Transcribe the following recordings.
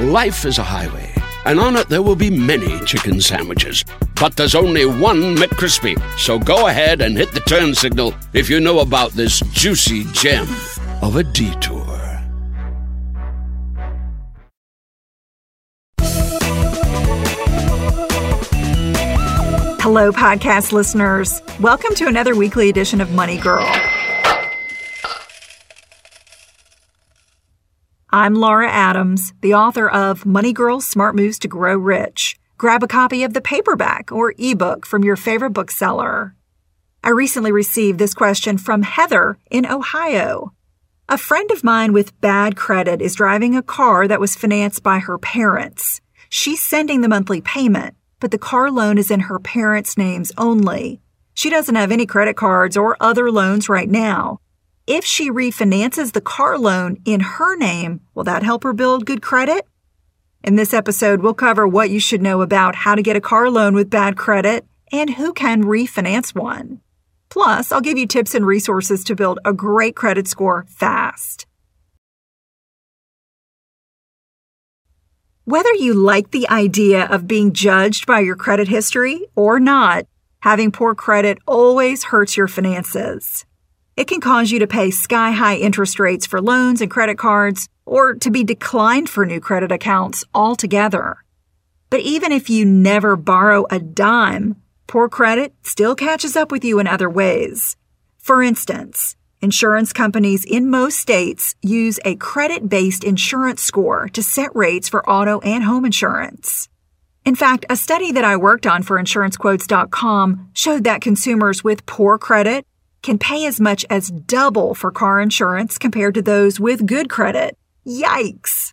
Life is a highway, and on it there will be many chicken sandwiches. But there's only one McCrispy. So go ahead and hit the turn signal if you know about this juicy gem of a detour. Hello, podcast listeners. Welcome to another weekly edition of Money Girl. I'm Laura Adams, the author of Money Girl Smart Moves to Grow Rich. Grab a copy of the paperback or ebook from your favorite bookseller. I recently received this question from Heather in Ohio. A friend of mine with bad credit is driving a car that was financed by her parents. She's sending the monthly payment, but the car loan is in her parents' names only. She doesn't have any credit cards or other loans right now. If she refinances the car loan in her name, will that help her build good credit? In this episode, we'll cover what you should know about how to get a car loan with bad credit and who can refinance one. Plus, I'll give you tips and resources to build a great credit score fast. Whether you like the idea of being judged by your credit history or not, having poor credit always hurts your finances. It can cause you to pay sky high interest rates for loans and credit cards, or to be declined for new credit accounts altogether. But even if you never borrow a dime, poor credit still catches up with you in other ways. For instance, insurance companies in most states use a credit based insurance score to set rates for auto and home insurance. In fact, a study that I worked on for insurancequotes.com showed that consumers with poor credit can pay as much as double for car insurance compared to those with good credit. Yikes!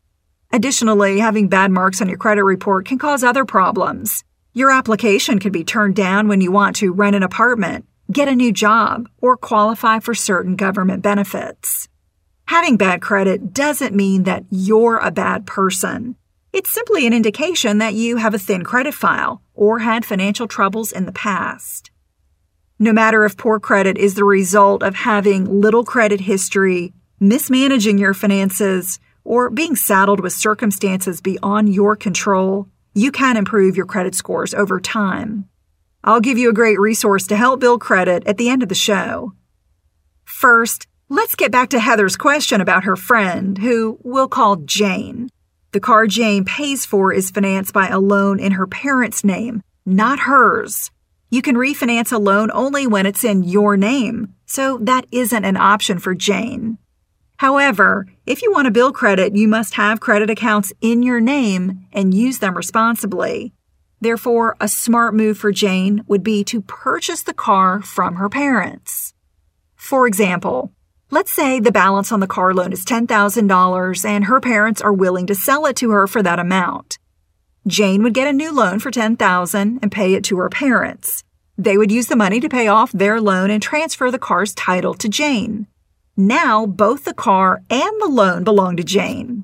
Additionally, having bad marks on your credit report can cause other problems. Your application can be turned down when you want to rent an apartment, get a new job, or qualify for certain government benefits. Having bad credit doesn't mean that you're a bad person. It's simply an indication that you have a thin credit file or had financial troubles in the past. No matter if poor credit is the result of having little credit history, mismanaging your finances, or being saddled with circumstances beyond your control, you can improve your credit scores over time. I'll give you a great resource to help build credit at the end of the show. First, let's get back to Heather's question about her friend, who we'll call Jane. The car Jane pays for is financed by a loan in her parents' name, not hers. You can refinance a loan only when it's in your name, so that isn't an option for Jane. However, if you want to build credit, you must have credit accounts in your name and use them responsibly. Therefore, a smart move for Jane would be to purchase the car from her parents. For example, let's say the balance on the car loan is $10,000 and her parents are willing to sell it to her for that amount. Jane would get a new loan for 10000 and pay it to her parents. They would use the money to pay off their loan and transfer the car's title to Jane. Now both the car and the loan belong to Jane.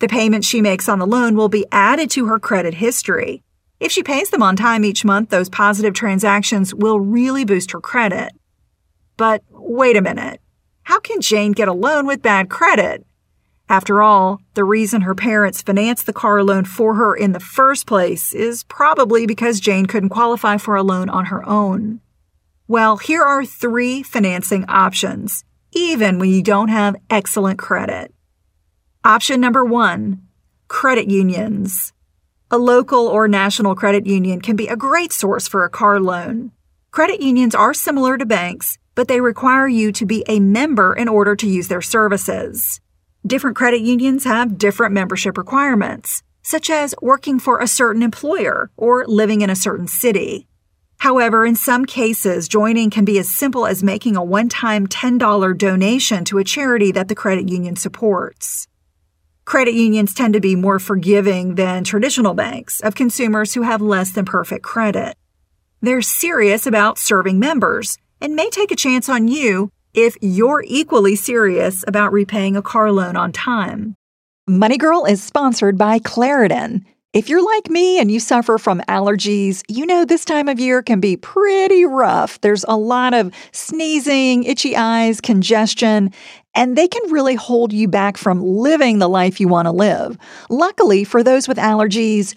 The payment she makes on the loan will be added to her credit history. If she pays them on time each month, those positive transactions will really boost her credit. But wait a minute. How can Jane get a loan with bad credit? After all, the reason her parents financed the car loan for her in the first place is probably because Jane couldn't qualify for a loan on her own. Well, here are three financing options, even when you don't have excellent credit. Option number one credit unions. A local or national credit union can be a great source for a car loan. Credit unions are similar to banks, but they require you to be a member in order to use their services. Different credit unions have different membership requirements, such as working for a certain employer or living in a certain city. However, in some cases, joining can be as simple as making a one time $10 donation to a charity that the credit union supports. Credit unions tend to be more forgiving than traditional banks of consumers who have less than perfect credit. They're serious about serving members and may take a chance on you if you're equally serious about repaying a car loan on time. Money Girl is sponsored by Claritin. If you're like me and you suffer from allergies, you know this time of year can be pretty rough. There's a lot of sneezing, itchy eyes, congestion, and they can really hold you back from living the life you want to live. Luckily, for those with allergies,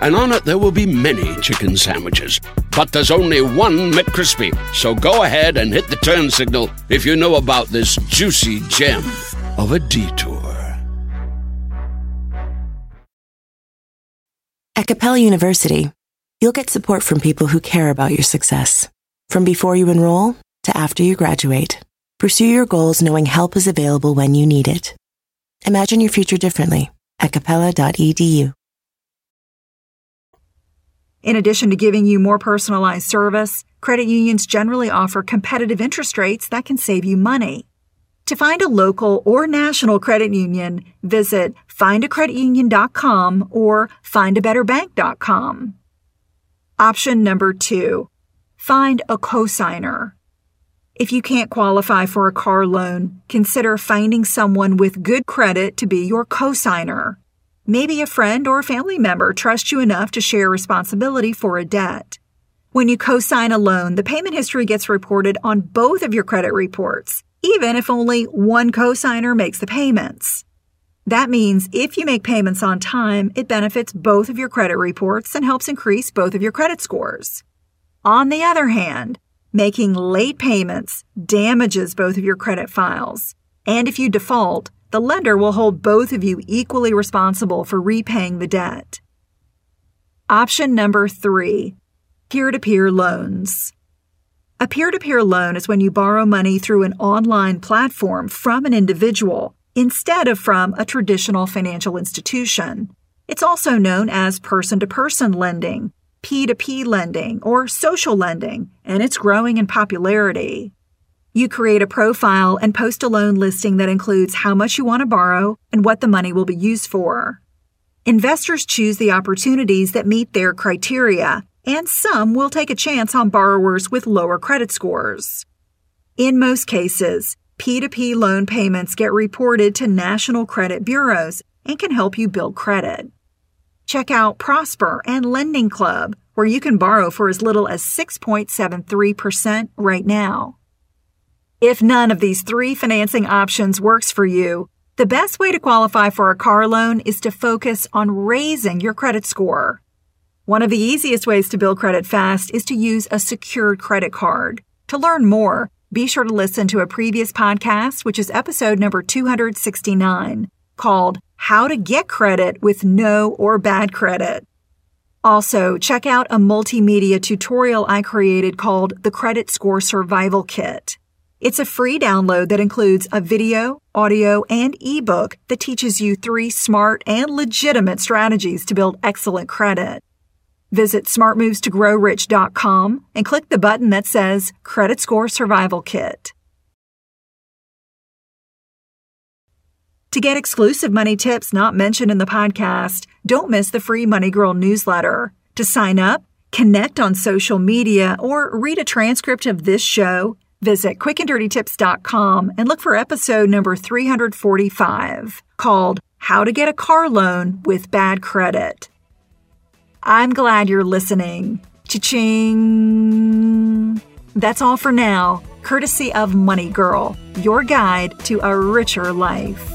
and on it there will be many chicken sandwiches. But there's only one McCrispy. So go ahead and hit the turn signal if you know about this juicy gem of a detour. At Capella University, you'll get support from people who care about your success. From before you enroll to after you graduate, pursue your goals knowing help is available when you need it. Imagine your future differently at capella.edu. In addition to giving you more personalized service, credit unions generally offer competitive interest rates that can save you money. To find a local or national credit union, visit findacreditunion.com or findabetterbank.com. Option number two, find a cosigner. If you can't qualify for a car loan, consider finding someone with good credit to be your cosigner. Maybe a friend or a family member trusts you enough to share responsibility for a debt. When you cosign a loan, the payment history gets reported on both of your credit reports, even if only one cosigner makes the payments. That means if you make payments on time, it benefits both of your credit reports and helps increase both of your credit scores. On the other hand, making late payments damages both of your credit files. And if you default, the lender will hold both of you equally responsible for repaying the debt. Option number three peer to peer loans. A peer to peer loan is when you borrow money through an online platform from an individual instead of from a traditional financial institution. It's also known as person to person lending, P2P lending, or social lending, and it's growing in popularity. You create a profile and post a loan listing that includes how much you want to borrow and what the money will be used for. Investors choose the opportunities that meet their criteria, and some will take a chance on borrowers with lower credit scores. In most cases, P2P loan payments get reported to national credit bureaus and can help you build credit. Check out Prosper and Lending Club, where you can borrow for as little as 6.73% right now. If none of these three financing options works for you, the best way to qualify for a car loan is to focus on raising your credit score. One of the easiest ways to build credit fast is to use a secured credit card. To learn more, be sure to listen to a previous podcast, which is episode number 269, called How to Get Credit with No or Bad Credit. Also, check out a multimedia tutorial I created called the Credit Score Survival Kit. It's a free download that includes a video, audio, and ebook that teaches you three smart and legitimate strategies to build excellent credit. Visit smartmovestogrowrich.com and click the button that says Credit Score Survival Kit. To get exclusive money tips not mentioned in the podcast, don't miss the free Money Girl newsletter. To sign up, connect on social media, or read a transcript of this show, visit quickanddirtytips.com and look for episode number 345 called How to Get a Car Loan with Bad Credit. I'm glad you're listening. Cha-ching! That's all for now, courtesy of Money Girl, your guide to a richer life.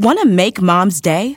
Want to make mom's day?